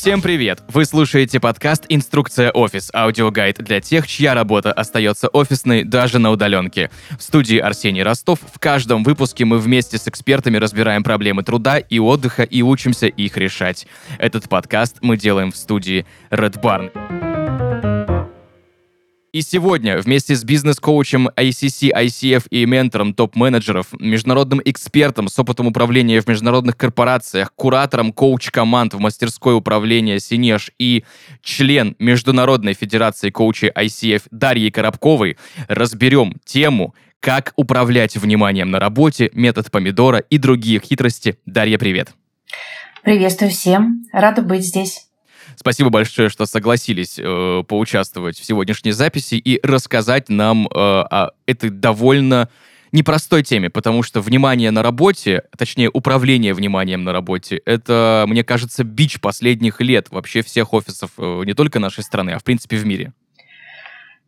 Всем привет! Вы слушаете подкаст «Инструкция офис» — аудиогайд для тех, чья работа остается офисной даже на удаленке. В студии Арсений Ростов в каждом выпуске мы вместе с экспертами разбираем проблемы труда и отдыха и учимся их решать. Этот подкаст мы делаем в студии Red Barn. И сегодня вместе с бизнес-коучем ICC, ICF и ментором топ-менеджеров, международным экспертом с опытом управления в международных корпорациях, куратором коуч-команд в мастерской управления Синеж и член Международной Федерации коучей ICF Дарьей Коробковой разберем тему «Как управлять вниманием на работе», метод помидора и другие хитрости. Дарья, привет! Приветствую всем. Рада быть здесь. Спасибо большое, что согласились э, поучаствовать в сегодняшней записи и рассказать нам э, о этой довольно непростой теме, потому что внимание на работе, точнее, управление вниманием на работе, это, мне кажется, бич последних лет вообще всех офисов э, не только нашей страны, а в принципе в мире.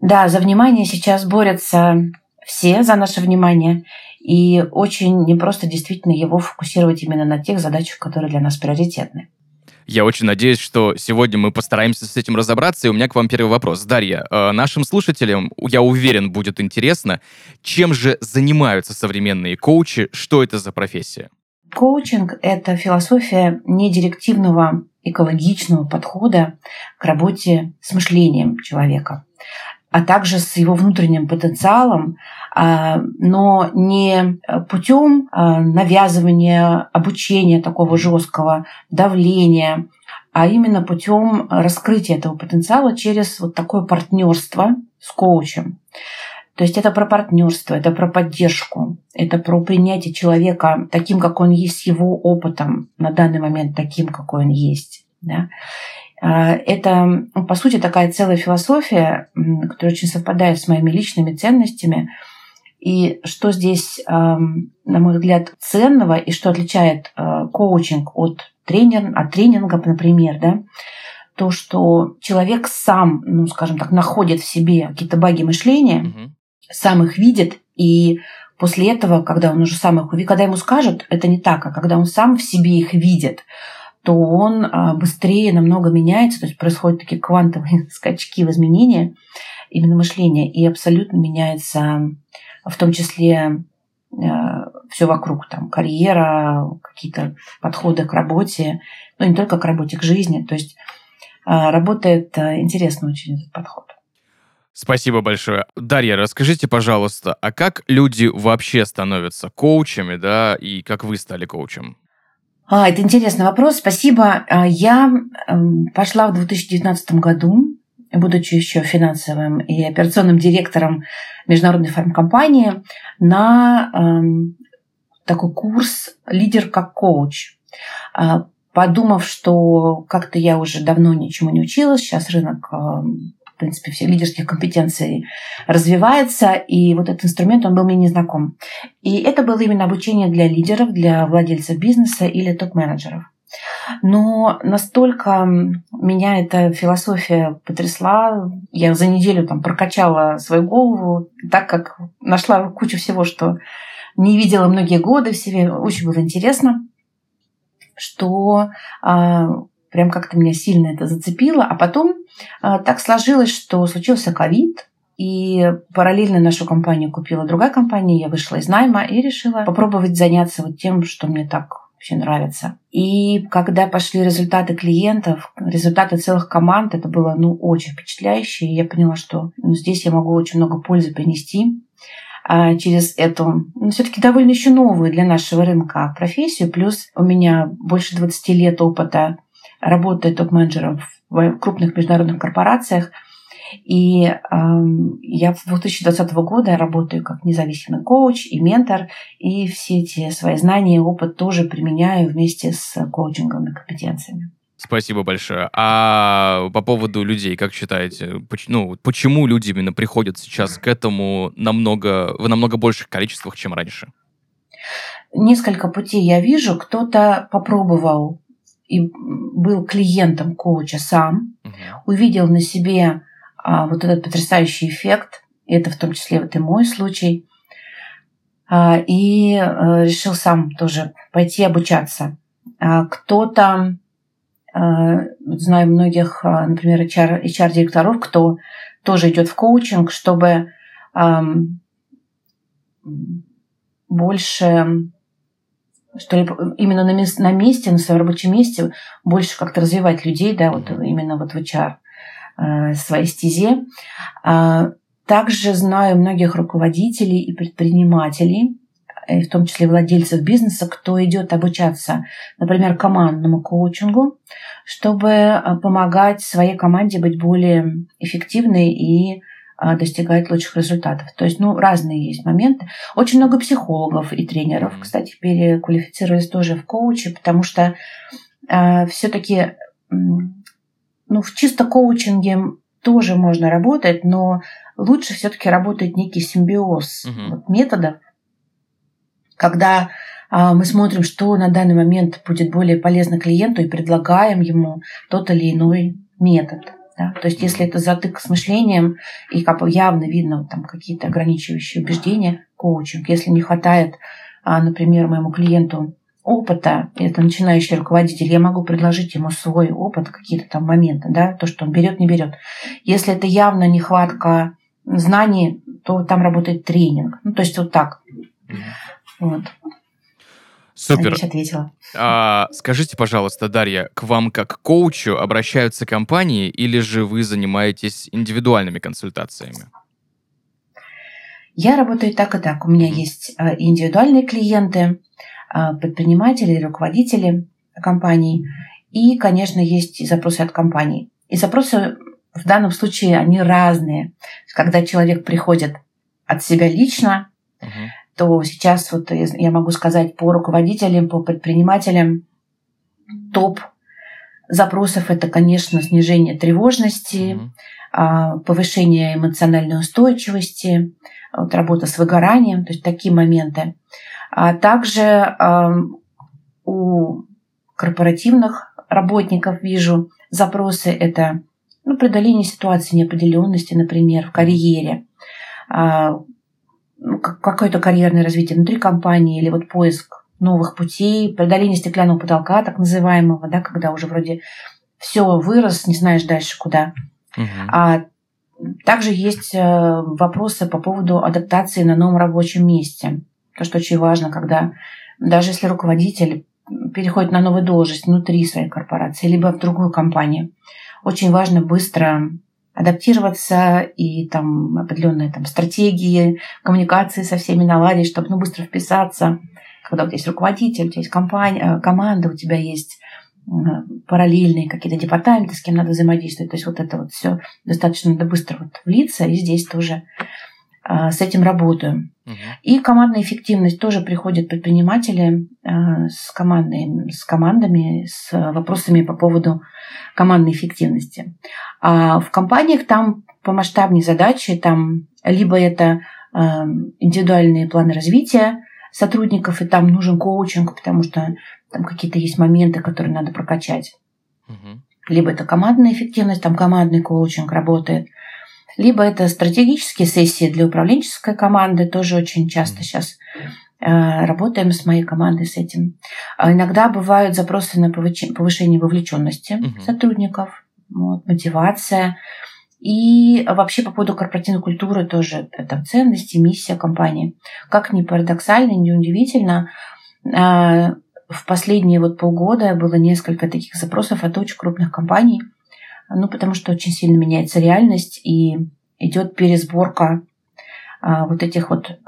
Да, за внимание сейчас борются все за наше внимание. И очень непросто действительно его фокусировать именно на тех задачах, которые для нас приоритетны. Я очень надеюсь, что сегодня мы постараемся с этим разобраться. И у меня к вам первый вопрос. Дарья, э, нашим слушателям, я уверен, будет интересно, чем же занимаются современные коучи, что это за профессия? Коучинг — это философия недирективного экологичного подхода к работе с мышлением человека, а также с его внутренним потенциалом, а, но не путем а, навязывания обучения такого жесткого, давления, а именно путем раскрытия этого потенциала через вот такое партнерство с коучем. То есть это про партнерство, это про поддержку, это про принятие человека таким, как он есть, с его опытом на данный момент таким, какой он есть. Да? А, это, по сути, такая целая философия, которая очень совпадает с моими личными ценностями – и что здесь, на мой взгляд, ценного и что отличает э, коучинг от, тренер, от тренинга, например, да, то, что человек сам, ну, скажем так, находит в себе какие-то баги мышления, угу. сам их видит, и после этого, когда он уже сам их увидит, когда ему скажут, это не так, а когда он сам в себе их видит, то он а, быстрее намного меняется, то есть происходят такие квантовые скачки в изменения именно мышления, и абсолютно меняется в том числе э, все вокруг, там, карьера, какие-то подходы к работе, ну, не только к работе, к жизни. То есть э, работает интересно очень этот подход. Спасибо большое. Дарья, расскажите, пожалуйста, а как люди вообще становятся коучами, да, и как вы стали коучем? А, это интересный вопрос. Спасибо. А, я эм, пошла в 2019 году будучи еще финансовым и операционным директором международной фармкомпании, на э, такой курс «Лидер как коуч». Э, подумав, что как-то я уже давно ничему не училась, сейчас рынок э, в принципе, всех лидерских компетенций развивается, и вот этот инструмент, он был мне незнаком. И это было именно обучение для лидеров, для владельцев бизнеса или топ-менеджеров. Но настолько меня эта философия потрясла, я за неделю там прокачала свою голову, так как нашла кучу всего, что не видела многие годы в себе, очень было интересно, что а, прям как-то меня сильно это зацепило. А потом а, так сложилось, что случился ковид, и параллельно нашу компанию купила другая компания, я вышла из найма и решила попробовать заняться вот тем, что мне так очень нравится. И когда пошли результаты клиентов, результаты целых команд, это было ну, очень впечатляюще. И я поняла, что ну, здесь я могу очень много пользы принести а, через эту, ну, все-таки довольно еще новую для нашего рынка профессию. Плюс у меня больше 20 лет опыта работы топ-менеджером в крупных международных корпорациях – и э, я с 2020 года работаю как независимый коуч и ментор, и все эти свои знания и опыт тоже применяю вместе с коучинговыми компетенциями. Спасибо большое. А по поводу людей, как считаете, почему, ну, почему люди именно приходят сейчас к этому намного, в намного больших количествах, чем раньше? Несколько путей я вижу. Кто-то попробовал и был клиентом коуча сам, угу. увидел на себе а, вот этот потрясающий эффект, и это в том числе вот и мой случай, а, и а, решил сам тоже пойти обучаться. А, кто-то Знаю многих, например, HR, HR-директоров, кто тоже идет в коучинг, чтобы больше что ли, именно на, мест, на месте, на своем рабочем месте больше как-то развивать людей, да, вот именно вот в HR э, своей стезе. А, также знаю многих руководителей и предпринимателей, и в том числе владельцев бизнеса, кто идет обучаться, например, командному коучингу, чтобы э, помогать своей команде быть более эффективной и а, достигать лучших результатов. То есть, ну, разные есть моменты. Очень много психологов и тренеров, кстати, переквалифицировались тоже в коучи, потому что э, все-таки, ну, в чисто коучинге тоже можно работать, но лучше все-таки работает некий симбиоз угу. вот, методов, когда а, мы смотрим, что на данный момент будет более полезно клиенту и предлагаем ему тот или иной метод. Да? То есть если это затык с мышлением и как бы явно видно там какие-то ограничивающие убеждения, коучинг. Если не хватает, а, например, моему клиенту опыта, это начинающий руководитель, я могу предложить ему свой опыт, какие-то там моменты, да, то, что он берет, не берет. Если это явно нехватка знаний, то там работает тренинг. Ну, то есть вот так. Вот. Супер. Надеюсь, ответила. А, скажите, пожалуйста, Дарья, к вам как коучу обращаются компании или же вы занимаетесь индивидуальными консультациями? Я работаю так и так. У меня есть а, индивидуальные клиенты, а, предприниматели, руководители компаний. И, конечно, есть запросы от компаний. И запросы в данном случае, они разные. Когда человек приходит от себя лично, uh-huh то сейчас вот я могу сказать по руководителям, по предпринимателям топ запросов это, конечно, снижение тревожности, mm-hmm. повышение эмоциональной устойчивости, вот работа с выгоранием, то есть такие моменты. А также у корпоративных работников вижу запросы это ну, преодоление ситуации неопределенности, например, в карьере, а, какое-то карьерное развитие внутри компании или вот поиск новых путей, преодоление стеклянного потолка, так называемого, да, когда уже вроде все вырос, не знаешь дальше куда. Угу. А также есть э, вопросы по поводу адаптации на новом рабочем месте. То, что очень важно, когда даже если руководитель переходит на новую должность внутри своей корпорации, либо в другую компанию, очень важно быстро адаптироваться и там определенные там стратегии коммуникации со всеми наладить, чтобы ну, быстро вписаться. Когда у тебя есть руководитель, у тебя есть компания, э, команда, у тебя есть параллельные какие-то департаменты, с кем надо взаимодействовать. То есть вот это вот все достаточно надо быстро вот влиться, и здесь тоже с этим работаю. Угу. И командная эффективность тоже приходит предприниматели а, с, командной, с командами, с вопросами по поводу командной эффективности. А в компаниях там по масштабнее задачи, там либо это а, индивидуальные планы развития сотрудников, и там нужен коучинг, потому что там какие-то есть моменты, которые надо прокачать. Угу. Либо это командная эффективность, там командный коучинг работает – либо это стратегические сессии для управленческой команды, тоже очень часто сейчас э, работаем с моей командой с этим. А иногда бывают запросы на повышение вовлеченности угу. сотрудников, вот, мотивация. И вообще по поводу корпоративной культуры тоже это ценности, миссия компании. Как ни парадоксально, не удивительно, э, в последние вот полгода было несколько таких запросов от очень крупных компаний – ну, потому что очень сильно меняется реальность и идет пересборка а, вот этих вот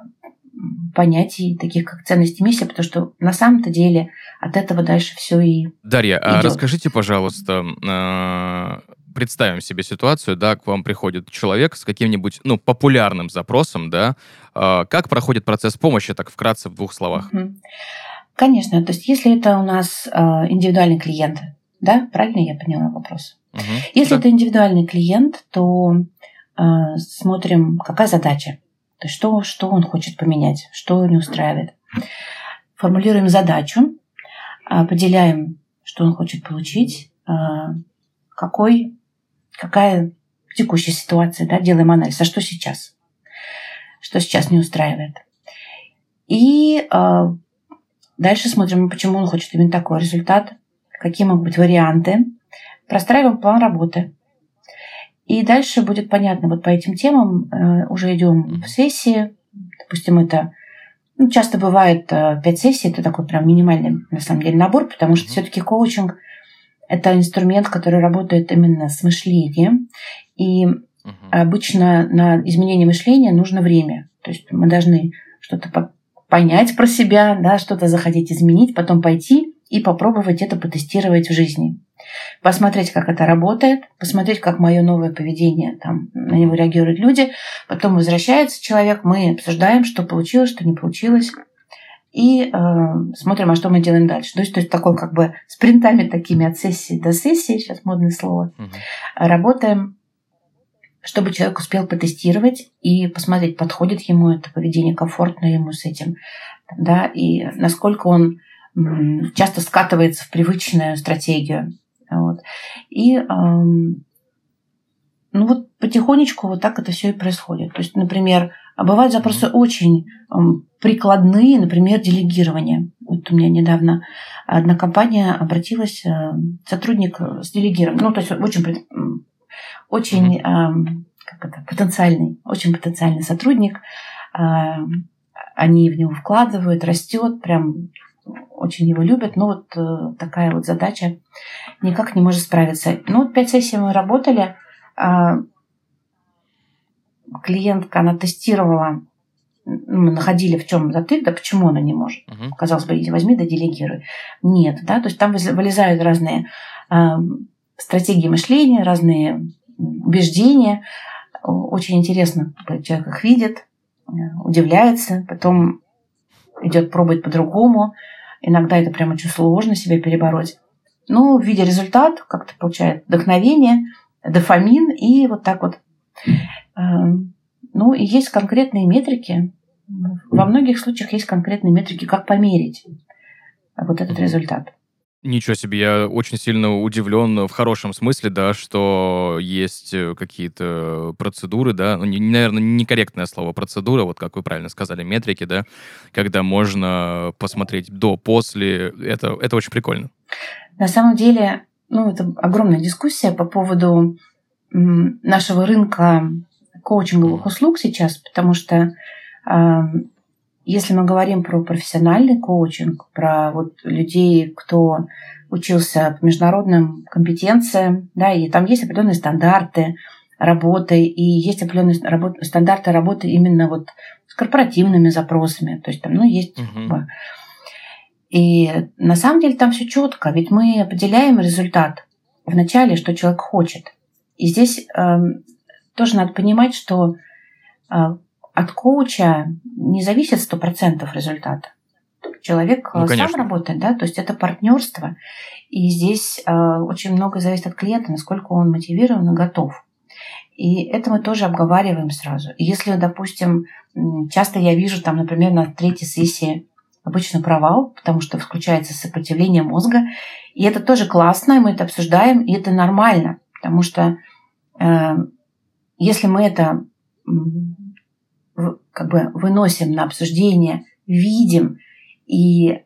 понятий, таких как ценность и миссия, потому что на самом-то деле от этого дальше все и Дарья, идет. а расскажите, пожалуйста, а, представим себе ситуацию, да, к вам приходит человек с каким-нибудь, ну, популярным запросом, да, а, как проходит процесс помощи, так вкратце в двух словах? Конечно, то есть если это у нас а, индивидуальный клиент, да, правильно я поняла вопрос? Угу. Если да. это индивидуальный клиент, то э, смотрим, какая задача. То есть что, что он хочет поменять, что не устраивает. Формулируем задачу, определяем, что он хочет получить, э, какой, какая текущая ситуация, да, делаем анализ, а что сейчас, что сейчас не устраивает. И э, дальше смотрим, почему он хочет именно такой результат, какие могут быть варианты, простраиваем план работы. И дальше будет понятно, вот по этим темам э, уже идем в сессии, допустим, это ну, часто бывает э, пять сессий, это такой прям минимальный, на самом деле, набор, потому что все-таки коучинг – это инструмент, который работает именно с мышлением. И обычно на изменение мышления нужно время. То есть мы должны что-то понять про себя, да, что-то захотеть изменить, потом пойти и попробовать это потестировать в жизни. Посмотреть, как это работает, посмотреть, как мое новое поведение, там, на него реагируют люди. Потом возвращается человек, мы обсуждаем, что получилось, что не получилось. И э, смотрим, а что мы делаем дальше. То есть, то есть такой как бы спринтами такими от сессии до сессии, сейчас модное слово, угу. работаем чтобы человек успел потестировать и посмотреть, подходит ему это поведение, комфортно ему с этим, да, и насколько он часто скатывается в привычную стратегию. Вот. И ну вот потихонечку вот так это все и происходит. То есть, например, а бывают запросы очень прикладные, например, делегирование. Вот у меня недавно одна компания обратилась, э, сотрудник с делегированием, ну, то есть очень, очень как это, потенциальный, очень потенциальный сотрудник. Они в него вкладывают, растет, прям очень его любят, но вот э, такая вот задача никак не может справиться. Ну, вот пять сессий мы работали, а клиентка, она тестировала, ну, мы находили в чем затык, да почему она не может. Угу. Казалось бы, возьми да делегируй. Нет, да, то есть там вылезают разные э, стратегии мышления, разные убеждения. Очень интересно, человек их видит, э, удивляется, потом идет пробовать по-другому. Иногда это прям очень сложно себя перебороть. Но видя результат, как-то получает вдохновение, дофамин, и вот так вот. Эм, ну, и есть конкретные метрики. Во многих случаях есть конкретные метрики, как померить вот этот результат. Ничего себе, я очень сильно удивлен в хорошем смысле, да, что есть э, какие-то процедуры, да, ну, не, наверное, некорректное слово процедура, вот как вы правильно сказали, метрики, да, когда можно посмотреть до, после, это, это очень прикольно. На самом деле, ну, это огромная дискуссия по поводу нашего рынка коучинговых услуг сейчас, потому что если мы говорим про профессиональный коучинг, про вот людей, кто учился по международным компетенциям, да, и там есть определенные стандарты работы, и есть определенные работ, стандарты работы именно вот с корпоративными запросами, то есть там, ну, есть uh-huh. И на самом деле там все четко, ведь мы определяем результат в начале, что человек хочет. И здесь э, тоже надо понимать, что э, от коуча не зависит сто процентов результата. Человек ну, сам работает, да, то есть это партнерство. И здесь э, очень много зависит от клиента, насколько он мотивирован и готов. И это мы тоже обговариваем сразу. И если, допустим, часто я вижу там, например, на третьей сессии обычно провал, потому что включается сопротивление мозга. И это тоже классно, мы это обсуждаем, и это нормально, потому что э, если мы это как бы выносим на обсуждение, видим, и э,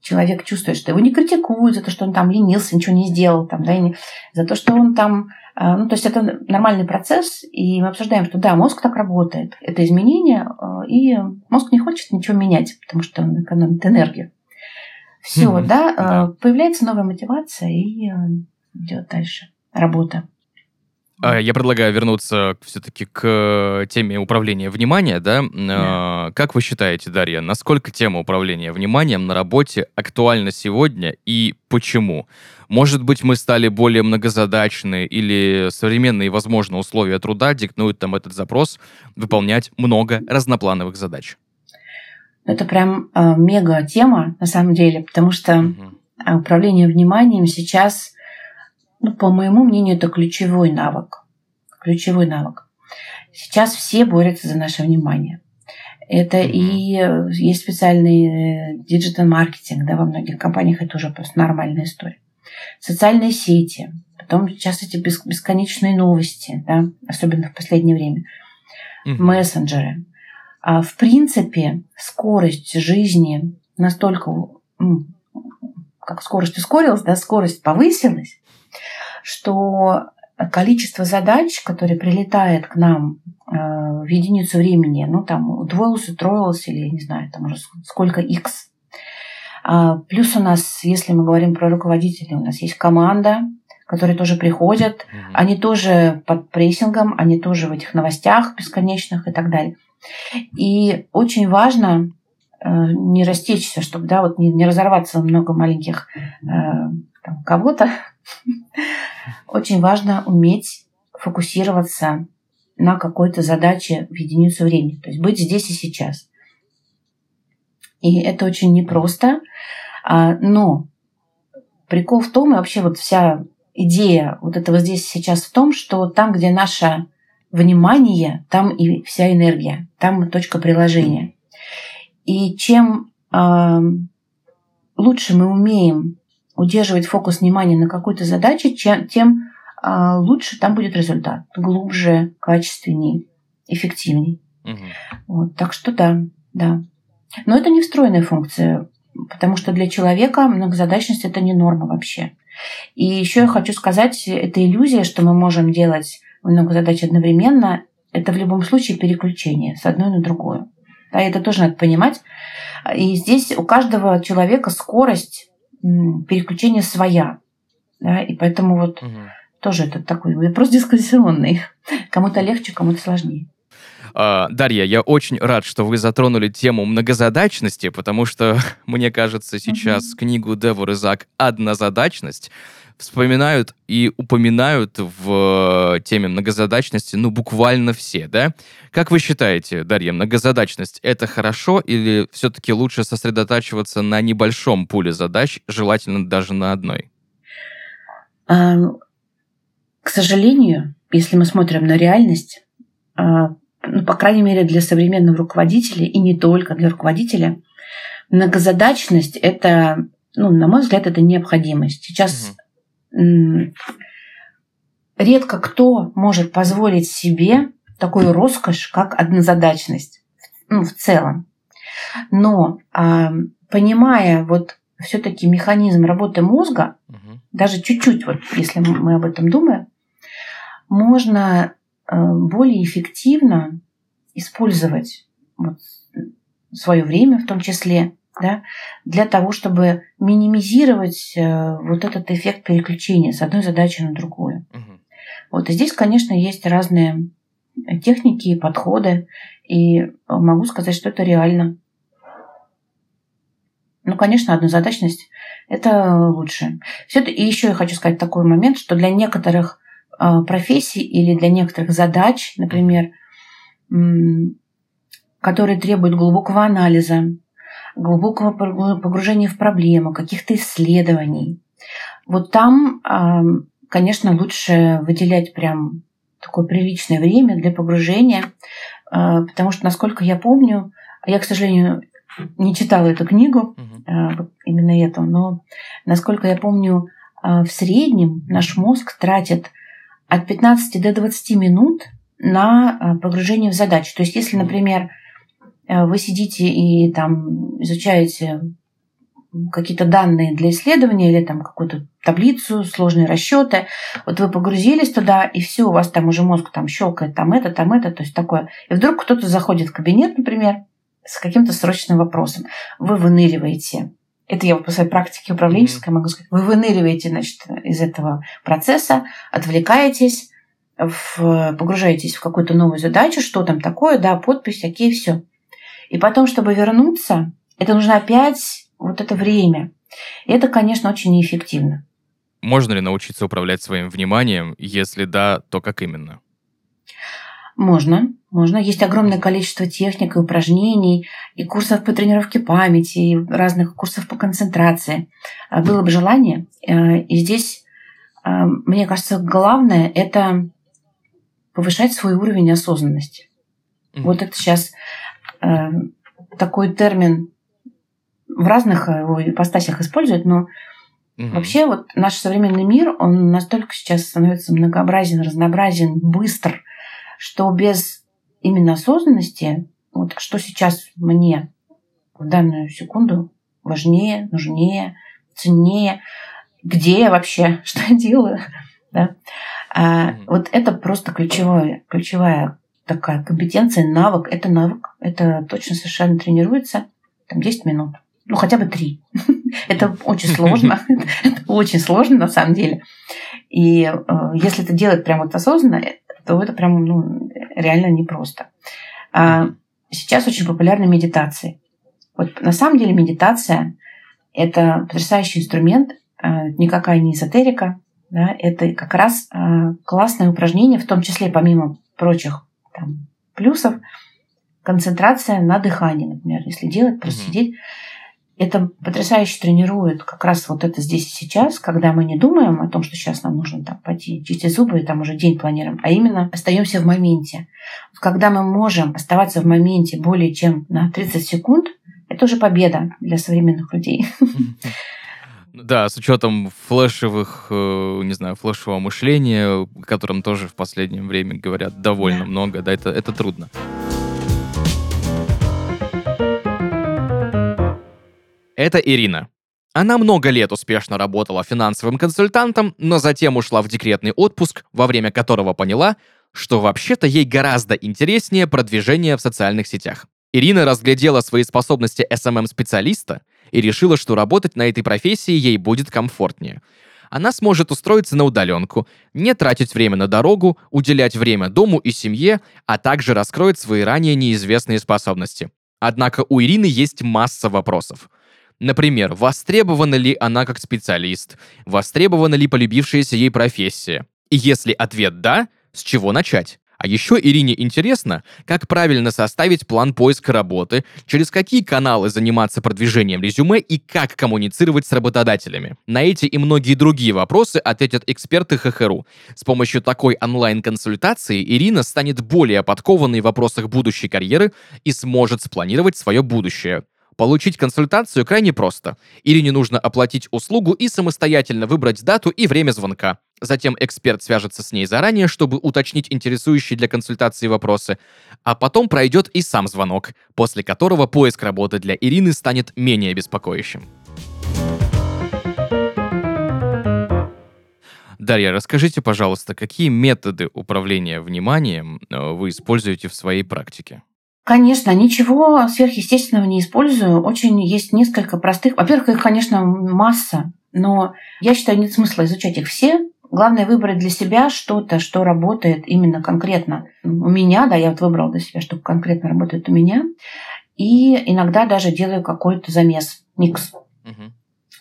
человек чувствует, что его не критикуют за то, что он там ленился, ничего не сделал, там, да, и не, за то, что он там... Э, ну, то есть это нормальный процесс, и мы обсуждаем, что да, мозг так работает, это изменение, э, и мозг не хочет ничего менять, потому что он экономит энергию. Все, mm-hmm. да, э, да, появляется новая мотивация, и э, идет дальше работа. А, я предлагаю вернуться все-таки к э, теме управления вниманием, да? Yeah. Как вы считаете, Дарья, насколько тема управления вниманием на работе актуальна сегодня и почему? Может быть, мы стали более многозадачны или современные, возможно, условия труда диктуют там этот запрос выполнять много разноплановых задач? Это прям э, мега тема на самом деле, потому что uh-huh. управление вниманием сейчас ну, по моему мнению, это ключевой навык. Ключевой навык. Сейчас все борются за наше внимание. Это и есть специальный диджитал-маркетинг, да, во многих компаниях это уже просто нормальная история. Социальные сети, потом сейчас эти бесконечные новости, да, особенно в последнее время, mm-hmm. мессенджеры. А в принципе, скорость жизни настолько как скорость ускорилась, да, скорость повысилась, что количество задач, которые прилетает к нам э, в единицу времени, ну там удвоилось, утроилось или, не знаю, там уже сколько x. А, плюс у нас, если мы говорим про руководителей, у нас есть команда, которые тоже приходят, mm-hmm. они тоже под прессингом, они тоже в этих новостях бесконечных и так далее. И очень важно э, не растечься, чтобы да, вот не, не разорваться много маленьких э, там, кого-то. Очень важно уметь фокусироваться на какой-то задаче в единицу времени, то есть быть здесь и сейчас. И это очень непросто, а, но прикол в том, и вообще вот вся идея вот этого здесь сейчас в том, что там, где наше внимание, там и вся энергия, там точка приложения. И чем э, лучше мы умеем удерживать фокус внимания на какой-то задаче, чем, тем э, лучше там будет результат. Глубже, качественнее, эффективнее. Угу. Вот, так что да, да. Но это не встроенная функция, потому что для человека многозадачность это не норма вообще. И еще я хочу сказать, это иллюзия, что мы можем делать много задач одновременно. Это в любом случае переключение с одной на другую. Да, это тоже надо понимать. И здесь у каждого человека скорость переключения своя. Да, и поэтому вот угу. тоже это такой вопрос дискуссионный. Кому-то легче, кому-то сложнее. Uh, Дарья, я очень рад, что вы затронули тему многозадачности, потому что, мне кажется, сейчас mm-hmm. книгу Девор Изак «Однозадачность» вспоминают и упоминают в теме многозадачности, ну, буквально все, да? Как вы считаете, Дарья, многозадачность — это хорошо или все-таки лучше сосредотачиваться на небольшом пуле задач, желательно даже на одной? А, к сожалению, если мы смотрим на реальность, а, ну, по крайней мере, для современного руководителя, и не только для руководителя, многозадачность – это, ну, на мой взгляд, это необходимость. Сейчас. Редко кто может позволить себе такую роскошь, как однозадачность ну, в целом. Но а, понимая вот все-таки механизм работы мозга, угу. даже чуть-чуть, вот если мы об этом думаем, можно Э, более эффективно использовать вот свое время в том числе, да, для того, чтобы минимизировать э, вот этот эффект переключения с одной задачи на другую. Угу. Вот и здесь, конечно, есть разные техники и подходы, и могу сказать, что это реально. Ну, конечно, однозадачность – это лучше. Все это, и еще я хочу сказать такой момент, что для некоторых а, профессий или для некоторых задач, например, которые требуют глубокого анализа, глубокого погружения в проблему, каких-то исследований. Вот там, а, конечно, лучше выделять прям такое приличное время для погружения, а, потому что, насколько я помню, я, к сожалению, не читала эту книгу, uh именно эту, но, насколько я помню, в среднем наш мозг тратит от 15 до 20 минут на погружение в задачу. То есть, если, например, вы сидите и там изучаете какие-то данные для исследования или там какую-то таблицу, сложные расчеты. Вот вы погрузились туда, и все, у вас там уже мозг там щелкает, там это, там это, то есть такое. И вдруг кто-то заходит в кабинет, например, с каким-то срочным вопросом. Вы выныриваете это я вот по своей практике управленческой mm-hmm. могу сказать, вы выныриваете значит, из этого процесса, отвлекаетесь, в, погружаетесь в какую-то новую задачу, что там такое, да, подпись, окей, все. И потом, чтобы вернуться, это нужно опять вот это время. И это, конечно, очень неэффективно. Можно ли научиться управлять своим вниманием? Если да, то как именно? Можно, можно. Есть огромное количество техник и упражнений, и курсов по тренировке памяти, и разных курсов по концентрации. А, было бы желание. Э, и здесь, э, мне кажется, главное – это повышать свой уровень осознанности. Mm-hmm. Вот это сейчас такой термин в разных его ипостасях используют, но Угу. Вообще вот наш современный мир, он настолько сейчас становится многообразен, разнообразен, быстр, что без именно осознанности, вот что сейчас мне в данную секунду важнее, нужнее, ценнее, где я вообще, что я делаю. Да? А, вот это просто ключевое, ключевая такая компетенция, навык. Это навык, это точно совершенно тренируется. Там 10 минут. Ну, хотя бы 3. это очень сложно. это очень сложно на самом деле. И э, если это делать прям вот осознанно, то это прям ну, реально непросто. А, сейчас очень популярны медитации. Вот на самом деле медитация – это потрясающий инструмент, э, никакая не эзотерика, да, это как раз э, классное упражнение, в том числе помимо прочих там, плюсов, концентрация на дыхании, например, если делать, просто mm-hmm. сидеть. Это потрясающе тренирует как раз вот это здесь и сейчас, когда мы не думаем о том, что сейчас нам нужно там пойти чистить зубы и там уже день планируем, а именно остаемся в моменте. Когда мы можем оставаться в моменте более чем на 30 секунд, это уже победа для современных людей. Да, с учетом флешевых, э, не знаю, флешевого мышления, о котором тоже в последнее время говорят довольно да. много, да, это, это трудно. Это Ирина. Она много лет успешно работала финансовым консультантом, но затем ушла в декретный отпуск, во время которого поняла, что вообще-то ей гораздо интереснее продвижение в социальных сетях. Ирина разглядела свои способности SMM-специалиста и решила, что работать на этой профессии ей будет комфортнее. Она сможет устроиться на удаленку, не тратить время на дорогу, уделять время дому и семье, а также раскроет свои ранее неизвестные способности. Однако у Ирины есть масса вопросов. Например, востребована ли она как специалист? Востребована ли полюбившаяся ей профессия? И если ответ «да», с чего начать? А еще Ирине интересно, как правильно составить план поиска работы, через какие каналы заниматься продвижением резюме и как коммуницировать с работодателями. На эти и многие другие вопросы ответят эксперты ХХРУ. С помощью такой онлайн-консультации Ирина станет более подкованной в вопросах будущей карьеры и сможет спланировать свое будущее. Получить консультацию крайне просто. Или не нужно оплатить услугу и самостоятельно выбрать дату и время звонка. Затем эксперт свяжется с ней заранее, чтобы уточнить интересующие для консультации вопросы. А потом пройдет и сам звонок, после которого поиск работы для Ирины станет менее беспокоящим. Дарья, расскажите, пожалуйста, какие методы управления вниманием э, вы используете в своей практике? Конечно, ничего сверхъестественного не использую. Очень есть несколько простых. Во-первых, их, конечно, масса, но я считаю, нет смысла изучать их все. Главное выбрать для себя что-то, что работает именно конкретно у меня. Да, я вот выбрала для себя, что конкретно работает у меня. И иногда даже делаю какой-то замес, микс. Угу.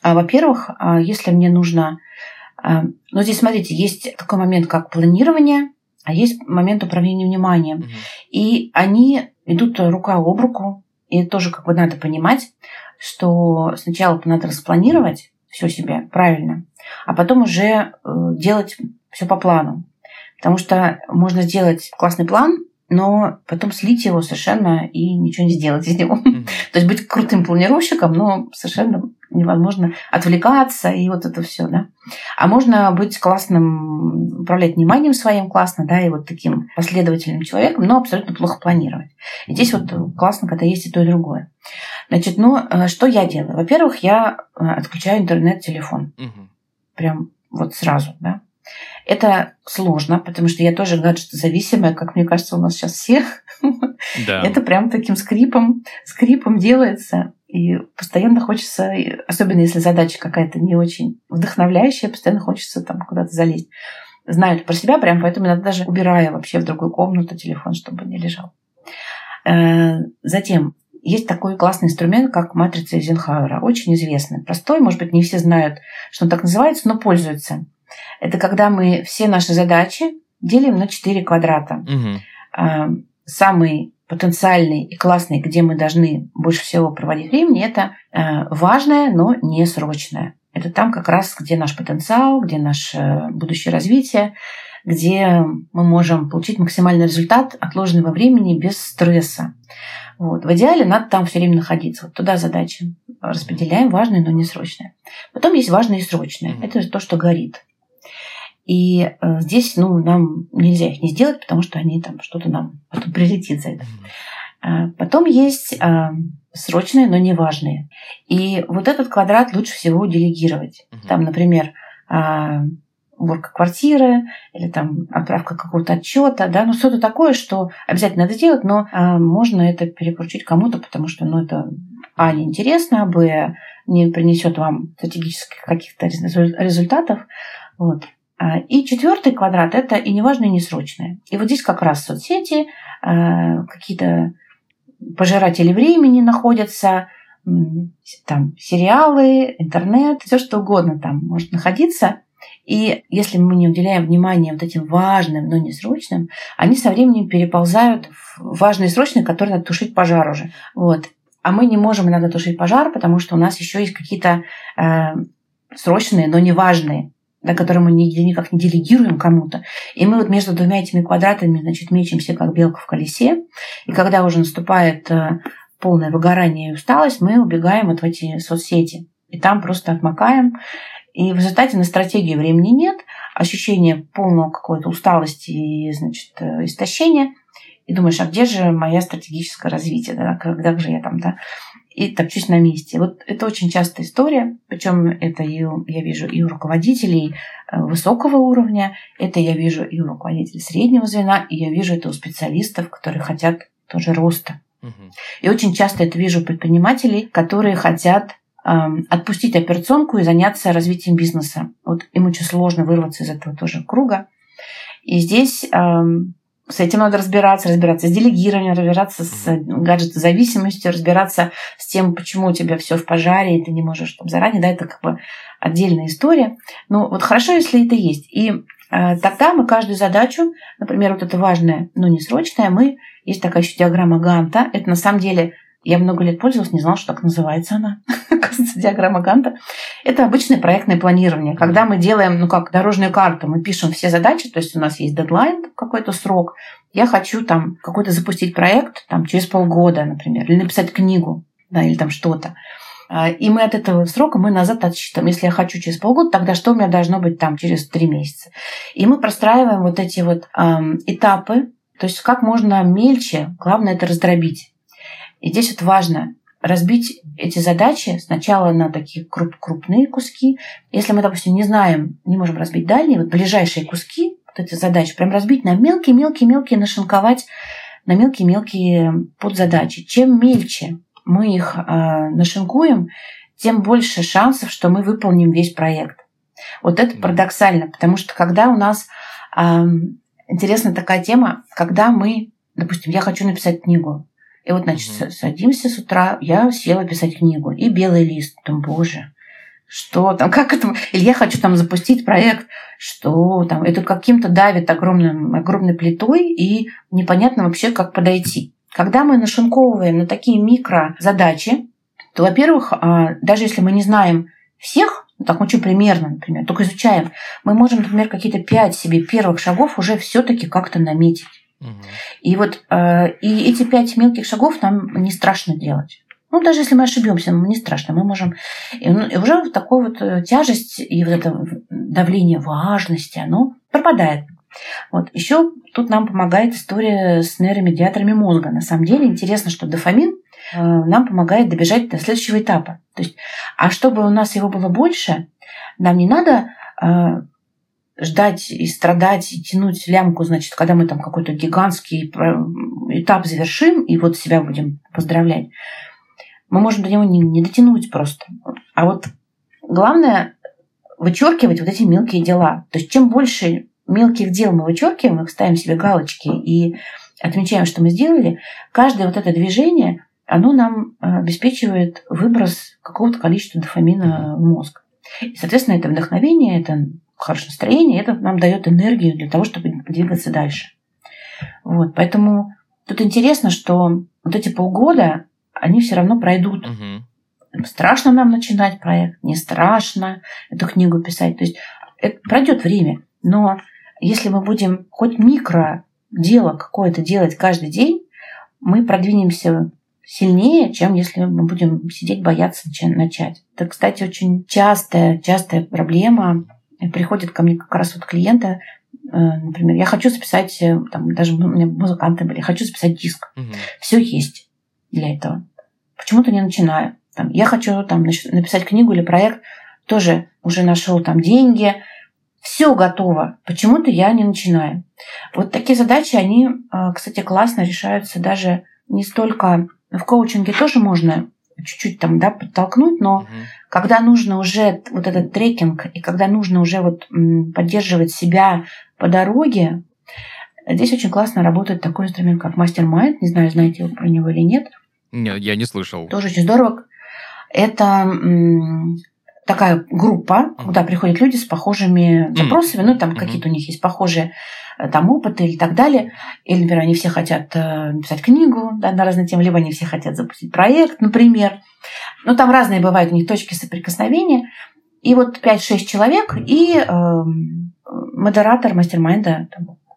А, во-первых, а, если мне нужно... А, ну, здесь, смотрите, есть такой момент, как планирование, а есть момент управления вниманием. Угу. И они идут рука об руку. И это тоже как бы надо понимать, что сначала надо распланировать все себе правильно, а потом уже э, делать все по плану. Потому что можно сделать классный план, но потом слить его совершенно и ничего не сделать из него. Mm-hmm. То есть быть крутым планировщиком, но совершенно невозможно отвлекаться и вот это все, да. А можно быть классным, управлять вниманием своим классно, да, и вот таким последовательным человеком, но абсолютно плохо планировать. И здесь вот классно, когда есть и то, и другое. Значит, ну, э, что я делаю? Во-первых, я э, отключаю интернет-телефон. Угу. Прям вот сразу, да. Это сложно, потому что я тоже гаджет-зависимая, как мне кажется, у нас сейчас все. Да. Это прям таким скрипом, скрипом делается. И постоянно хочется, особенно если задача какая-то не очень вдохновляющая, постоянно хочется там куда-то залезть. Знаю это про себя прям, поэтому иногда даже убираю вообще в другую комнату телефон, чтобы не лежал. Э, затем есть такой классный инструмент, как матрица Эйзенхауэра, очень известный, простой, может быть, не все знают, что он так называется, но пользуются. Это когда мы все наши задачи делим на 4 квадрата. Угу. Самый потенциальный и классный, где мы должны больше всего проводить времени, это э, важное, но не срочное. Это там как раз, где наш потенциал, где наше будущее развитие, где мы можем получить максимальный результат, отложенный во времени, без стресса. Вот. В идеале надо там все время находиться. Вот туда задачи распределяем, важные, но не срочные. Потом есть важные и срочные. Mm-hmm. Это то, что горит. И э, здесь ну, нам нельзя их не сделать, потому что они там что-то нам потом прилетит за это. А потом есть а, срочные, но не важные. И вот этот квадрат лучше всего делегировать. Угу. Там, например, а, уборка квартиры или там отправка какого-то отчета, да, ну что-то такое, что обязательно надо делать, но а, можно это перепоручить кому-то, потому что, ну, это а неинтересно, б не принесет вам стратегических каких-то результатов, вот. А, и четвертый квадрат это и неважное, и несрочное. И вот здесь как раз соцсети, а, какие-то пожиратели времени находятся, там сериалы, интернет, все что угодно там может находиться. И если мы не уделяем внимания вот этим важным, но не срочным, они со временем переползают в важные срочные, которые надо тушить пожар уже. Вот. А мы не можем иногда тушить пожар, потому что у нас еще есть какие-то э, срочные, но не важные, да, которые мы никак не делегируем кому-то. И мы вот между двумя этими квадратами, значит, мечемся, как белка в колесе. И когда уже наступает э, полное выгорание и усталость, мы убегаем вот в эти соцсети. И там просто отмокаем. И в результате на стратегию времени нет, ощущение полного какой-то усталости и, значит, э, истощения. И думаешь, а где же моя стратегическое развитие, да, когда же я там, да, и топчусь на месте. Вот это очень частая история, причем это и, я вижу и у руководителей э, высокого уровня, это я вижу и у руководителей среднего звена, и я вижу это у специалистов, которые хотят тоже роста. И очень часто это вижу у предпринимателей, которые хотят отпустить операционку и заняться развитием бизнеса. Вот им очень сложно вырваться из этого тоже круга. И здесь эм, с этим надо разбираться, разбираться с делегированием, разбираться с гаджетозависимостью, разбираться с тем, почему у тебя все в пожаре, и ты не можешь там заранее, да, это как бы отдельная история. Но вот хорошо, если это есть. И э, тогда мы каждую задачу, например, вот это важное, но не срочное, мы, есть такая еще диаграмма Ганта, это на самом деле я много лет пользовалась, не знала, что так называется она. Оказывается, диаграмма Ганта. Это обычное проектное планирование. Когда мы делаем, ну как, дорожную карту, мы пишем все задачи, то есть у нас есть дедлайн, какой-то срок. Я хочу там какой-то запустить проект там, через полгода, например, или написать книгу, да, или там что-то. А, и мы от этого срока мы назад отсчитываем. Если я хочу через полгода, тогда что у меня должно быть там через три месяца? И мы простраиваем вот эти вот эм, этапы, то есть как можно мельче, главное это раздробить. И здесь вот важно разбить эти задачи сначала на такие круп крупные куски. Если мы, допустим, не знаем, не можем разбить дальние, вот ближайшие куски, вот эти задачи, прям разбить на мелкие-мелкие-мелкие, нашинковать на мелкие-мелкие подзадачи. Чем мельче мы их э, нашинкуем, тем больше шансов, что мы выполним весь проект. Вот это парадоксально, потому что когда у нас э, интересна такая тема, когда мы, допустим, я хочу написать книгу, и вот, значит, угу. садимся с утра, я села писать книгу, и белый лист, там, боже, что там, как это, или я хочу там запустить проект, что там, это каким-то давит огромным, огромной плитой, и непонятно вообще, как подойти. Когда мы нашинковываем на такие микро задачи, то, во-первых, а, даже если мы не знаем всех, ну, так очень примерно, например, только изучаем, мы можем, например, какие-то пять себе первых шагов уже все-таки как-то наметить. И вот э, и эти пять мелких шагов нам не страшно делать. Ну, даже если мы ошибемся, нам не страшно. Мы можем... И, ну, и уже вот такой вот э, тяжесть и вот это давление важности, оно пропадает. Вот. Еще тут нам помогает история с нейромедиаторами мозга. На самом деле интересно, что дофамин э, нам помогает добежать до следующего этапа. То есть, а чтобы у нас его было больше, нам не надо э, ждать и страдать, и тянуть лямку, значит, когда мы там какой-то гигантский этап завершим, и вот себя будем поздравлять, мы можем до него не, не дотянуть просто. А вот главное вычеркивать вот эти мелкие дела. То есть чем больше мелких дел мы вычеркиваем, их ставим себе галочки и отмечаем, что мы сделали, каждое вот это движение, оно нам обеспечивает выброс какого-то количества дофамина в мозг. И, соответственно, это вдохновение, это хорошее настроение, это нам дает энергию для того, чтобы двигаться дальше. Вот, поэтому тут интересно, что вот эти полгода, они все равно пройдут. Угу. Страшно нам начинать проект, не страшно эту книгу писать. То есть это пройдет время. Но если мы будем хоть микро дело какое-то делать каждый день, мы продвинемся сильнее, чем если мы будем сидеть бояться начать. Это, кстати, очень частая, частая проблема приходят ко мне как раз вот клиенты, например, я хочу записать, там, даже у меня музыканты были, хочу записать диск. Мгм. Все есть для этого. Почему-то не начинаю. Там, я хочу там, написать книгу или проект, тоже уже нашел там деньги, все готово. Почему-то я не начинаю. Вот такие задачи, они, э, кстати, классно решаются даже не столько в коучинге тоже можно чуть-чуть там, да, подтолкнуть, но Мгм. когда нужно уже вот этот трекинг, и когда нужно уже вот поддерживать себя по дороге, здесь очень классно работает такой инструмент, как мастер-майнд. Не знаю, знаете вы про него или нет. Не, я не слышал. Тоже очень здорово. Это такая группа, куда приходят люди с похожими запросами, ну, там какие-то у них есть похожие э, там опыты или так далее. Или, например, они все хотят э, написать книгу да, на разные темы, либо они все хотят запустить проект, например. Ну, там разные бывают у них точки соприкосновения. И вот 5-6 человек и эм, модератор мастер-майнда,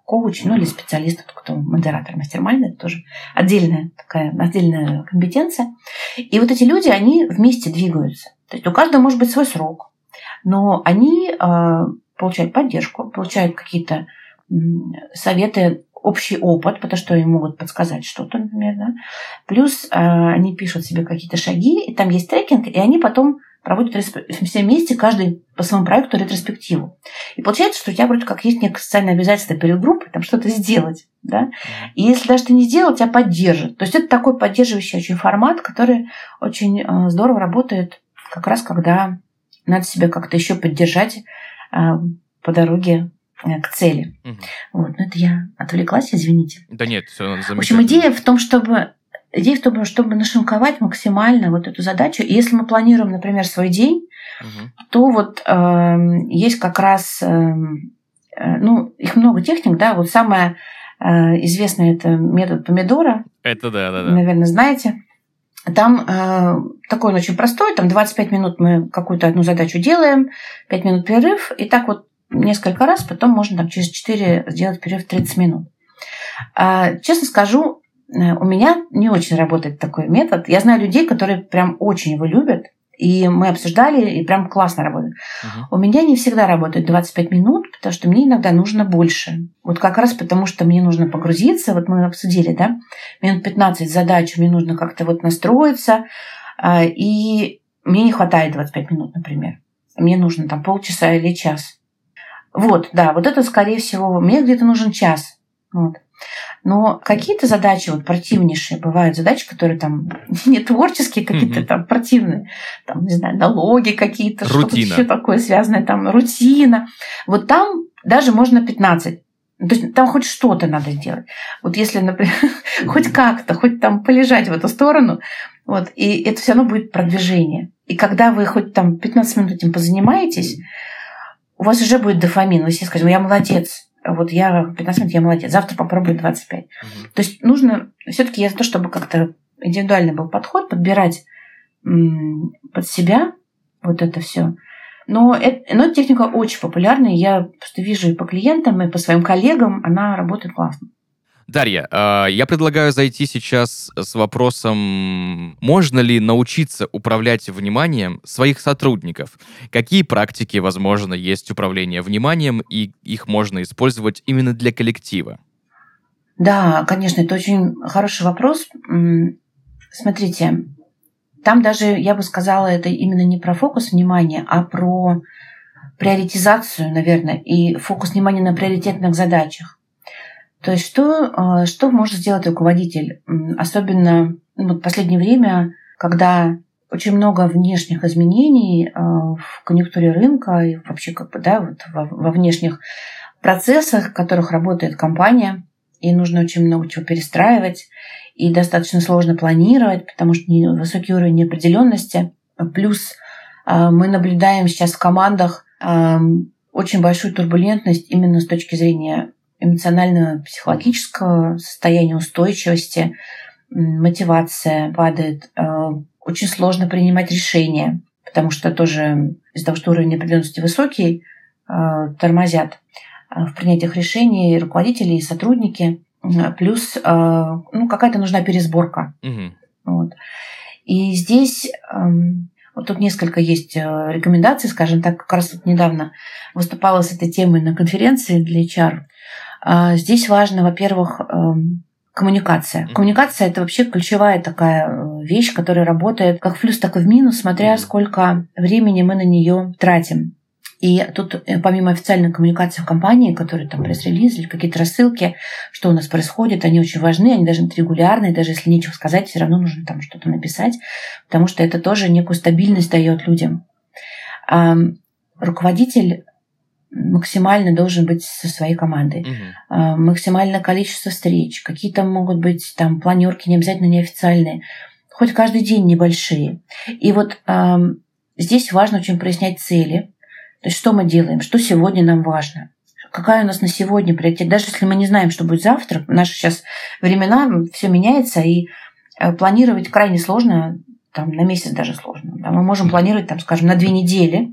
коуч, ну или специалист, кто модератор мастер-майнда, это тоже отдельная такая отдельная компетенция. И вот эти люди, они вместе двигаются. То есть у каждого может быть свой срок, но они э, получают поддержку, получают какие-то советы, общий опыт, потому что им могут подсказать что-то, например, да. Плюс э, они пишут себе какие-то шаги, и там есть трекинг, и они потом проводят все вместе, каждый по своему проекту ретроспективу. И получается, что у тебя вроде как есть некое социальное обязательство перед группой там что-то сделать. Да? И если даже ты не сделал, тебя поддержат. То есть это такой поддерживающий очень формат, который очень э, здорово работает как раз когда надо себя как-то еще поддержать э, по дороге э, к цели. Мгм. Вот, но это я отвлеклась, извините. Да нет, все В общем, идея в том, чтобы идея в том, чтобы нашинковать максимально вот эту задачу. И если мы планируем, например, свой день, то вот э, есть как раз, э, э, ну, их много техник, да, вот самая э, известная это метод помидора, Это да, да, да. наверное, знаете. Там э, такой он очень простой, там 25 минут мы какую-то одну задачу делаем, 5 минут перерыв, и так вот несколько раз, потом можно там через 4 сделать перерыв 30 минут. А, честно скажу, э, у меня не очень работает такой метод. Я знаю людей, которые прям очень его любят, и мы обсуждали, и прям классно работает. Мгм. У меня не всегда работает 25 минут, потому что мне иногда нужно больше. Вот как раз потому, что мне нужно погрузиться, вот мы обсудили, да, минут 15 задач, мне нужно как-то вот настроиться, а, и мне не хватает 25 минут, например. Мне нужно там полчаса или час. Вот, да, вот это, скорее всего, мне где-то нужен час. Вот. Но какие-то задачи вот противнейшие, бывают задачи, которые там не творческие, какие-то Мгм. там противные, там, не знаю, налоги какие-то, что-то еще такое связанное, там, рутина. Вот там даже можно 15. То есть там хоть что-то надо сделать. Вот если, например, хоть как-то, хоть там полежать в эту сторону, вот, и это все равно будет продвижение. И когда вы хоть там 15 минут этим позанимаетесь, у вас уже будет дофамин. Вы себе скажете, «Ну, я молодец. Вот я 15 минут, я молодец. Завтра попробую 25. Мгм. То есть нужно, все-таки я за то, чтобы как-то индивидуальный был подход, подбирать под себя вот это все. Но, это, но эта техника очень популярна, и я просто вижу и по клиентам, и по своим коллегам, она работает классно. Дарья, э, я предлагаю зайти сейчас с вопросом, можно ли научиться управлять вниманием своих сотрудников? Какие практики, возможно, есть управление вниманием, и их можно использовать именно для коллектива? Да, конечно, это очень хороший вопрос. Смотрите, там даже, я бы сказала, это именно не про фокус внимания, а про приоритизацию, наверное, и фокус внимания на приоритетных задачах. То есть что, э, что может сделать руководитель? Особенно ну, в последнее время, когда очень много внешних изменений э, в конъюнктуре рынка и вообще как бы, да, вот во, во внешних процессах, в которых работает компания, и нужно очень много чего перестраивать, и достаточно сложно планировать, потому что высокий уровень неопределенности. Плюс э, мы наблюдаем сейчас в командах очень большую турбулентность именно с точки зрения эмоционального, психологического состояния устойчивости, мотивация падает, э, очень сложно принимать решения, потому что тоже из-за того, что уровень неопределенности высокий, э, тормозят э, в принятиях решений руководители, и сотрудники. Плюс ну, какая-то нужна пересборка. Мгм. Вот. И здесь эм, Вот тут несколько есть рекомендаций, скажем так, как раз вот недавно выступала с этой темой на конференции для HR. А, здесь важно, во-первых, эм, коммуникация. Коммуникация это вообще ключевая такая э, вещь, которая работает как в плюс, так и в минус, смотря сколько времени мы на нее тратим. И тут э, помимо официальной коммуникации в компании, которые там пресс-релиз или какие-то рассылки, что у нас происходит, они очень важны, они даже регулярные, даже если нечего сказать, все равно нужно там что-то написать, потому что это тоже некую стабильность дает людям. Руководитель максимально должен быть со своей командой. Угу. Максимальное количество встреч. Какие-то могут быть там планерки, не обязательно неофициальные. Хоть каждый день небольшие. И вот э, здесь важно очень прояснять цели. То есть что мы делаем, что сегодня нам важно. Какая у нас на сегодня приоритет. Даже если мы не знаем, что будет завтра, наши сейчас времена, все меняется, и э, планировать крайне сложно, там, на месяц даже сложно. Да, мы можем планировать, там, скажем, на две недели,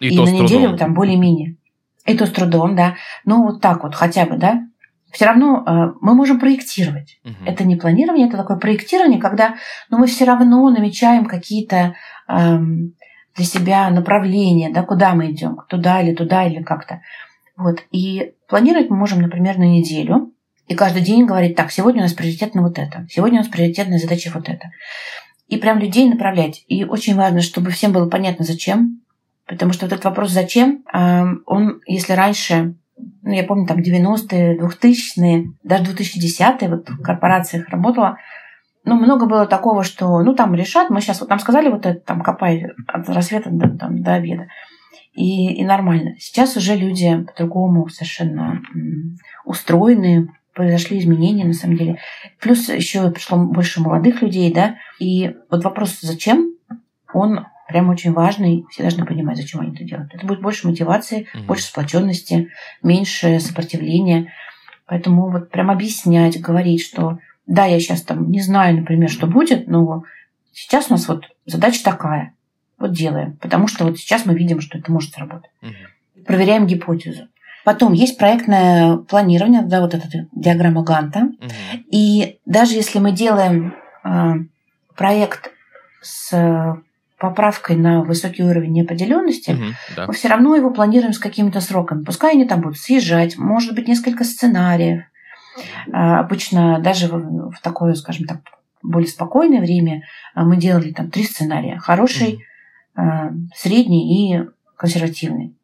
и, и на неделю там более-менее. Это с трудом, да. Ну, вот так вот хотя бы, да. Все равно э, мы можем проектировать. Угу. Это не планирование, это такое проектирование, когда ну, мы все равно намечаем какие-то э, для себя направления, да, куда мы идем, туда или туда или как-то. Вот. И планировать мы можем, например, на неделю. И каждый день говорить, так, сегодня у нас приоритетно вот это, сегодня у нас приоритетная задача вот это. И прям людей направлять. И очень важно, чтобы всем было понятно, зачем, Потому что вот этот вопрос «зачем?», он, если раньше, ну, я помню, там 90-е, 2000-е, даже 2010-е, вот в корпорациях работала, ну, много было такого, что, ну, там решат, мы сейчас, вот нам сказали вот это, там, копай от рассвета до, там, до обеда. И, и нормально. Сейчас уже люди по-другому совершенно устроены, произошли изменения, на самом деле. Плюс еще пришло больше молодых людей, да, и вот вопрос «зачем?» он прям очень важный. Все должны понимать, зачем они это делают. Это будет больше мотивации, угу. больше сплоченности, меньше сопротивления. Поэтому вот прям объяснять, говорить, что да, я сейчас там не знаю, например, что будет, но сейчас у нас вот задача такая. Вот делаем. Потому что вот сейчас мы видим, что это может сработать. Угу. Проверяем гипотезу. Потом есть проектное планирование, да, вот эта диаграмма Ганта. Угу. И даже если мы делаем э, проект с поправкой на высокий уровень неопределенности, угу, да. мы все равно его планируем с какими-то сроками. Пускай они там будут съезжать, может быть, несколько сценариев. А, обычно даже в, в такое, скажем так, более спокойное время а, мы делали там три сценария. Хороший, угу. средний и консервативный.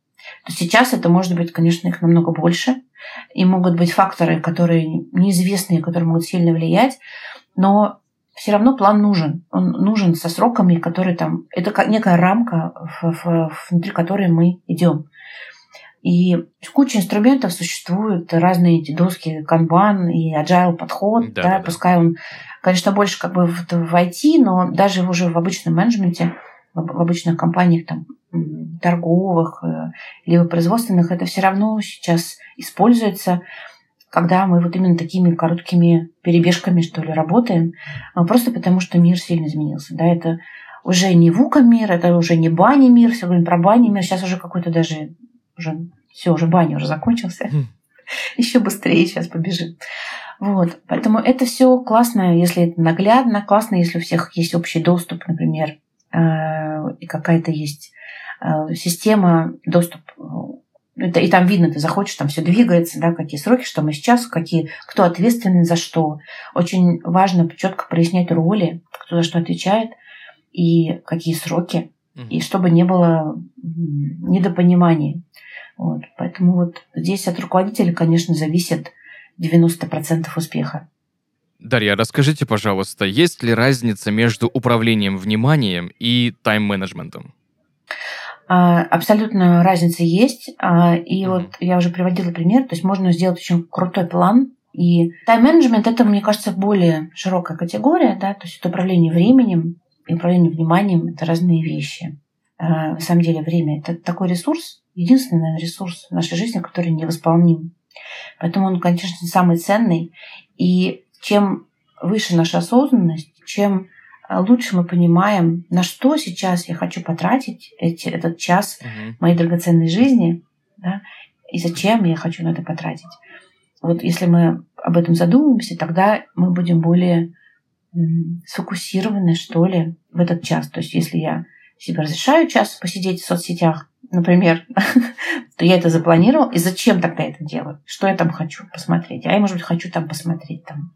То сейчас это может быть, конечно, их намного больше. И могут быть факторы, которые неизвестные, которые могут сильно влиять. Но все равно план нужен. Он нужен со сроками, которые там... Это как некая рамка, внутри которой мы идем. И куча инструментов существует, разные эти доски, канбан и agile подход, да, да, да, пускай он, конечно, больше как бы в, в IT, но даже уже в обычном менеджменте, в, в обычных компаниях там торговых э, либо производственных, это все равно сейчас используется когда мы вот именно такими короткими перебежками, что ли, работаем, а, просто потому что мир сильно изменился. Да, это уже не вука мир, это уже не бани мир, все говорим про бани мир, сейчас уже какой-то даже уже все, уже баня уже закончился. Mm. Еще быстрее сейчас побежим. Вот. Поэтому это все классно, если это наглядно, классно, если у всех есть общий доступ, например, э, и какая-то есть э, система, доступ это, и там видно, ты заходишь, там все двигается, да, какие сроки, что мы сейчас, какие, кто ответственен за что. Очень важно четко прояснять роли, кто за что отвечает и какие сроки, mm-hmm. и чтобы не было недопониманий. Вот. Поэтому вот здесь от руководителя, конечно, зависит 90% успеха. Дарья, расскажите, пожалуйста, есть ли разница между управлением вниманием и тайм-менеджментом? А, абсолютно разница есть. А, и вот я уже приводила пример. То есть можно сделать очень крутой план. И тайм-менеджмент это, мне кажется, более широкая категория. Да? То есть это управление временем и управление вниманием – это разные вещи. А, на самом деле время – это такой ресурс, единственный наверное, ресурс в нашей жизни, который невосполним. Поэтому он, конечно, самый ценный. И чем выше наша осознанность, чем лучше мы понимаем, на что сейчас я хочу потратить эти, этот час угу. моей драгоценной жизни, да, и зачем я хочу на это потратить. Вот если мы об этом задумаемся, тогда мы будем более сфокусированы, что ли, в этот час. То есть если я себе разрешаю час посидеть в соцсетях, например, то я это запланировал. И зачем тогда это делаю? Что я там хочу посмотреть? А я, может быть, хочу там посмотреть там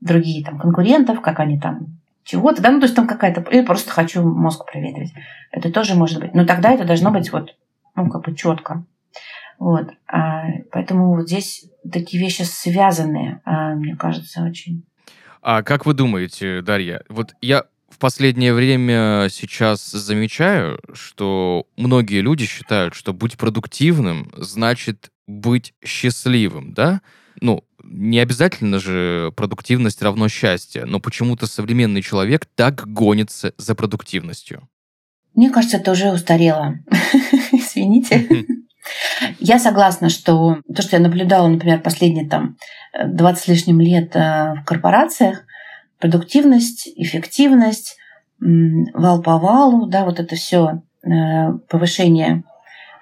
другие там конкурентов, как они там чего-то, да, ну, то есть там какая-то, или просто хочу мозг проветрить. Это тоже может быть. Но тогда это должно быть вот, ну, как бы четко. Вот. А, поэтому вот здесь такие вещи связанные, а, мне кажется, очень. А как вы думаете, Дарья, вот я в последнее время сейчас замечаю, что многие люди считают, что быть продуктивным значит быть счастливым, да? Ну, не обязательно же продуктивность равно счастье, но почему-то современный человек так гонится за продуктивностью. Мне кажется, это уже устарело. Извините. Я согласна, что то, что я наблюдала, например, последние там 20 с лишним лет э, в корпорациях, продуктивность, эффективность, вал по валу, да, вот это все э, повышение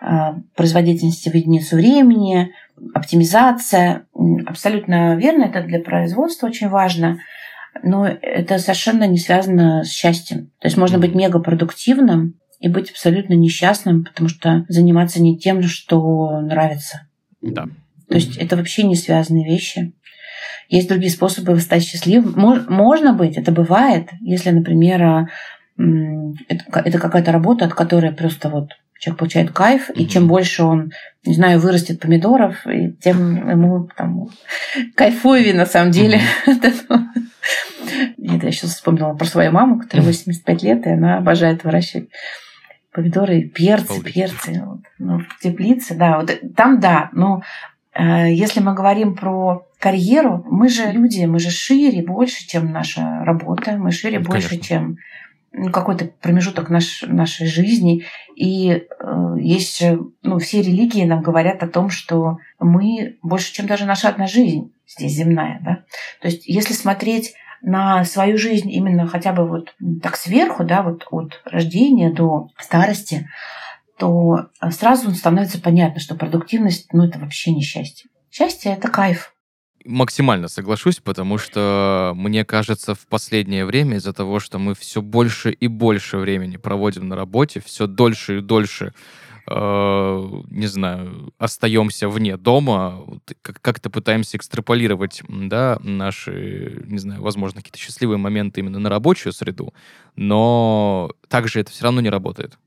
э, производительности в единицу времени, оптимизация. Абсолютно верно, это для производства очень важно, но это совершенно не связано с счастьем. То есть можно быть мегапродуктивным и быть абсолютно несчастным, потому что заниматься не тем, что нравится. Да. То есть это вообще не связанные вещи. Есть другие способы стать счастливым. Можно быть, это бывает, если, например, а, это какая-то работа, от которой просто вот человек получает кайф, и чем больше он, не знаю, вырастет помидоров, и тем ему там кайфовее на самом деле этого. Это я сейчас вспомнила про свою маму, которая 85 лет, и она обожает выращивать помидоры, перцы, перцы, вот, ну, в теплице, да, вот там да, но э, если мы говорим про карьеру, мы же люди, мы же шире, больше, чем наша работа, мы шире, ну, больше, конечно. чем какой-то промежуток наш, нашей жизни. И э, есть ну, все религии нам говорят о том, что мы больше, чем даже наша одна жизнь здесь земная. Да? То есть если смотреть на свою жизнь именно хотя бы вот так сверху, да, вот от рождения до старости, то сразу становится понятно, что продуктивность, ну, это вообще не счастье. Счастье – это кайф максимально соглашусь, потому что мне кажется, в последнее время из-за того, что мы все больше и больше времени проводим на работе, все дольше и дольше э, не знаю, остаемся вне дома, как-то пытаемся экстраполировать, да, наши, не знаю, возможно, какие-то счастливые моменты именно на рабочую среду, но также это все равно не работает.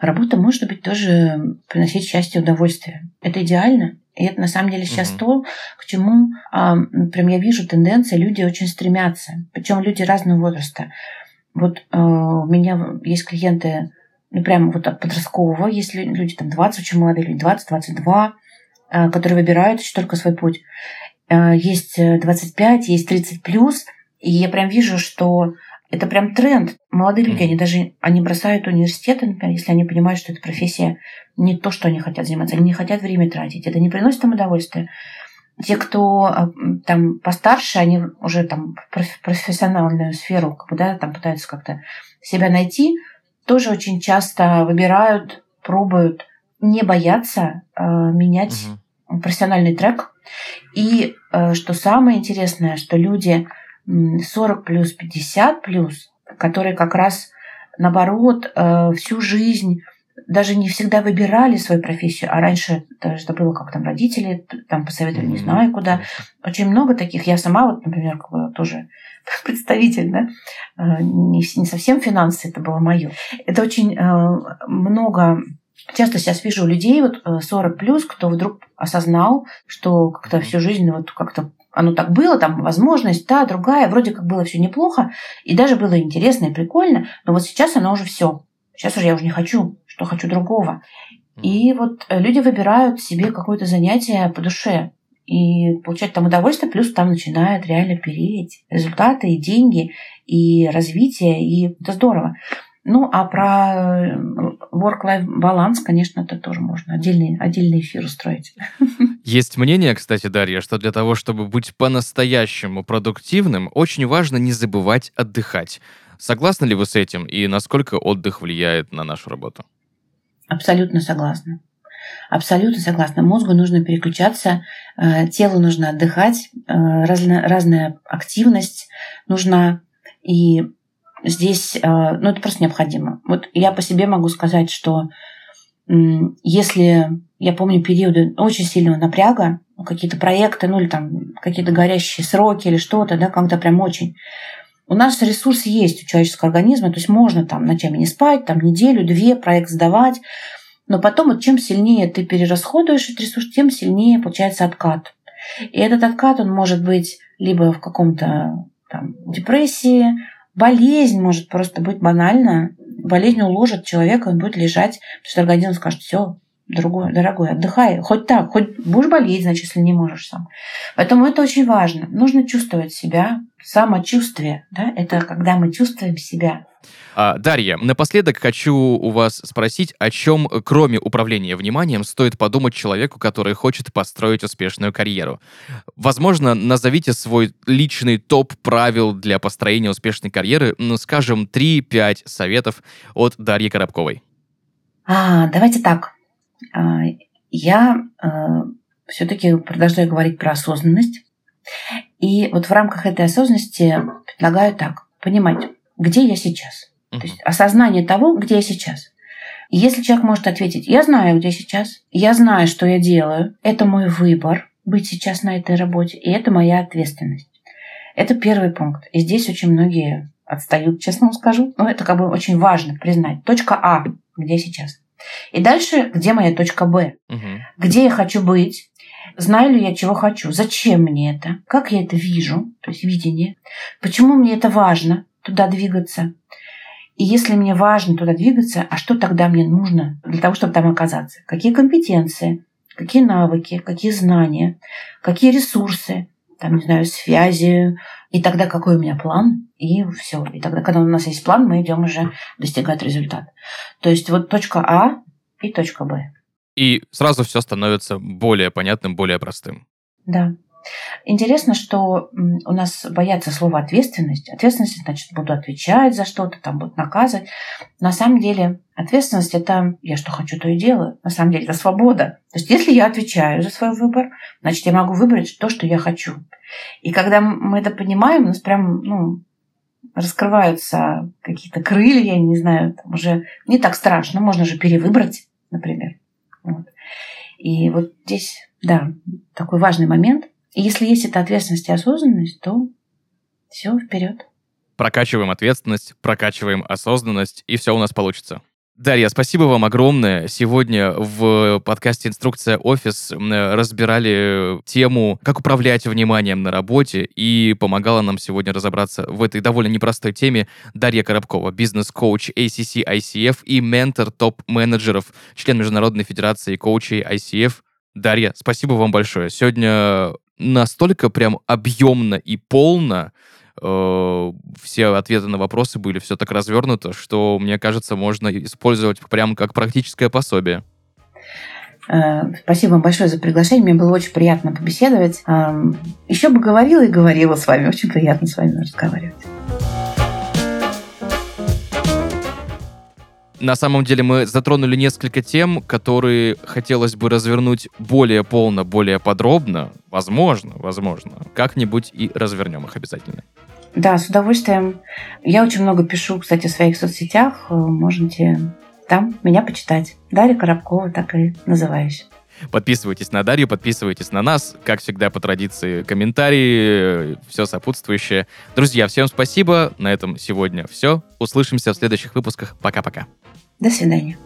Работа может быть тоже приносить счастье и удовольствие. Это идеально, и это на самом деле сейчас угу. то, к чему а, прям я вижу тенденции, люди очень стремятся. Причем люди разного возраста. Вот а, у меня есть клиенты, ну прямо вот от подросткового, есть люди там 20, очень молодые люди, 20-22, а, которые выбирают еще только свой путь. Есть 25, есть 30 плюс, и я прям вижу, что это прям тренд. Молодые люди, они даже они бросают университеты, например, если они понимают, что эта профессия не то, что они хотят заниматься. Они не хотят время тратить. Это не приносит им удовольствия. Те, кто а, там постарше, они уже там в профессиональную сферу как бы, да, там пытаются как-то себя найти, тоже очень часто выбирают, пробуют, не боятся э, менять угу. профессиональный трек. И э, что самое интересное, что люди 40 плюс, 50 плюс, которые как раз наоборот э, всю жизнь даже не всегда выбирали свою профессию, а раньше это было как там родители там посоветовали, не знаю куда. Очень много таких. Я сама вот, например, как бы тоже представитель, да, э, не, не совсем финансы, это было мое. Это очень э, много Часто сейчас вижу людей, вот 40 плюс, кто вдруг осознал, что как-то всю жизнь вот как-то оно так было, там возможность, та, другая, вроде как было все неплохо, и даже было интересно и прикольно, но вот сейчас оно уже все. Сейчас уже я уже не хочу, что хочу другого. И вот э, люди выбирают себе какое-то занятие по душе и получать там удовольствие, плюс там начинают реально переть результаты и деньги, и развитие, и это здорово. Ну, а про э, work-life баланс, конечно, это тоже можно отдельный, отдельный эфир устроить. Есть мнение, кстати, Дарья, что для того, чтобы быть по-настоящему продуктивным, очень важно не забывать отдыхать. Согласны ли вы с этим и насколько отдых влияет на нашу работу? Абсолютно согласна. Абсолютно согласна. Мозгу нужно переключаться, э, телу нужно отдыхать, э, разная, разная активность нужна. И здесь, э, ну, это просто необходимо. Вот я по себе могу сказать, что если я помню периоды очень сильного напряга, какие-то проекты, ну или там какие-то горящие сроки или что-то, да, когда прям очень. У нас ресурс есть у человеческого организма, то есть можно там ночами не спать, там неделю, две проект сдавать, но потом вот чем сильнее ты перерасходуешь этот ресурс, тем сильнее получается откат. И этот откат, он может быть либо в каком-то там, депрессии, болезнь может просто быть банально. Болезнь уложит человека, он будет лежать, потому что организм скажет, все, дорогой, дорогой, отдыхай, хоть так, хоть будешь болеть, значит, если не можешь сам. Поэтому это очень важно. Нужно чувствовать себя, самочувствие, да, это когда мы чувствуем себя. А, Дарья, напоследок хочу у вас спросить, о чем, кроме управления вниманием, стоит подумать человеку, который хочет построить успешную карьеру. Возможно, назовите свой личный топ правил для построения успешной карьеры, ну, скажем, 3-5 советов от Дарьи Коробковой. А, давайте так. А, я э, все-таки продолжаю говорить про осознанность. И вот в рамках этой осознанности предлагаю так, понимать, где я сейчас. То есть осознание того, где я сейчас. И если человек может ответить, я знаю, где сейчас, я знаю, что я делаю, это мой выбор быть сейчас на этой работе, и это моя ответственность. Это первый пункт. И здесь очень многие отстают, честно вам скажу. Но это как бы очень важно признать. Точка А, где сейчас. И дальше, где моя точка Б? Угу. Где я хочу быть? Знаю ли я, чего хочу? Зачем мне это? Как я это вижу? То есть видение. Почему мне это важно туда двигаться? И если мне важно туда двигаться, а что тогда мне нужно для того, чтобы там оказаться? Какие компетенции? Какие навыки? Какие знания? Какие ресурсы? Там, не знаю, связи. И тогда какой у меня план? И все. И тогда, когда у нас есть план, мы идем уже достигать результата. То есть вот точка А и точка Б. И сразу все становится более понятным, более простым. Да. Интересно, что у нас боятся слова ответственность. Ответственность, значит, буду отвечать за что-то, там будут наказывать. На самом деле ответственность – это я что хочу, то и делаю. На самом деле это свобода. То есть если я отвечаю за свой выбор, значит, я могу выбрать то, что я хочу. И когда мы это понимаем, у нас прям, ну, раскрываются какие-то крылья, я не знаю, там уже не так страшно, можно же перевыбрать, например. Вот. И вот здесь, да, такой важный момент – и если есть эта ответственность и осознанность, то все вперед. Прокачиваем ответственность, прокачиваем осознанность, и все у нас получится. Дарья, спасибо вам огромное. Сегодня в подкасте «Инструкция офис» разбирали тему, как управлять вниманием на работе, и помогала нам сегодня разобраться в этой довольно непростой теме Дарья Коробкова, бизнес-коуч ACC ICF и ментор топ-менеджеров, член Международной Федерации коучей ICF. Дарья, спасибо вам большое. Сегодня настолько прям объемно и полно э, все ответы на вопросы были, все так развернуто, что, мне кажется, можно использовать прям как практическое пособие. Э, спасибо вам большое за приглашение. Мне было очень приятно побеседовать. Еще бы говорила и говорила с вами. Очень приятно с вами разговаривать. На самом деле мы затронули несколько тем, которые хотелось бы развернуть более полно, более подробно. Возможно, возможно. Как-нибудь и развернем их обязательно. Да, с удовольствием. Я очень много пишу, кстати, в своих соцсетях. Можете там меня почитать. Дарья Коробкова, так и называюсь. Подписывайтесь на Дарью, подписывайтесь на нас. Как всегда, по традиции, комментарии, все сопутствующее. Друзья, всем спасибо. На этом сегодня все. Услышимся в следующих выпусках. Пока-пока. До свидания.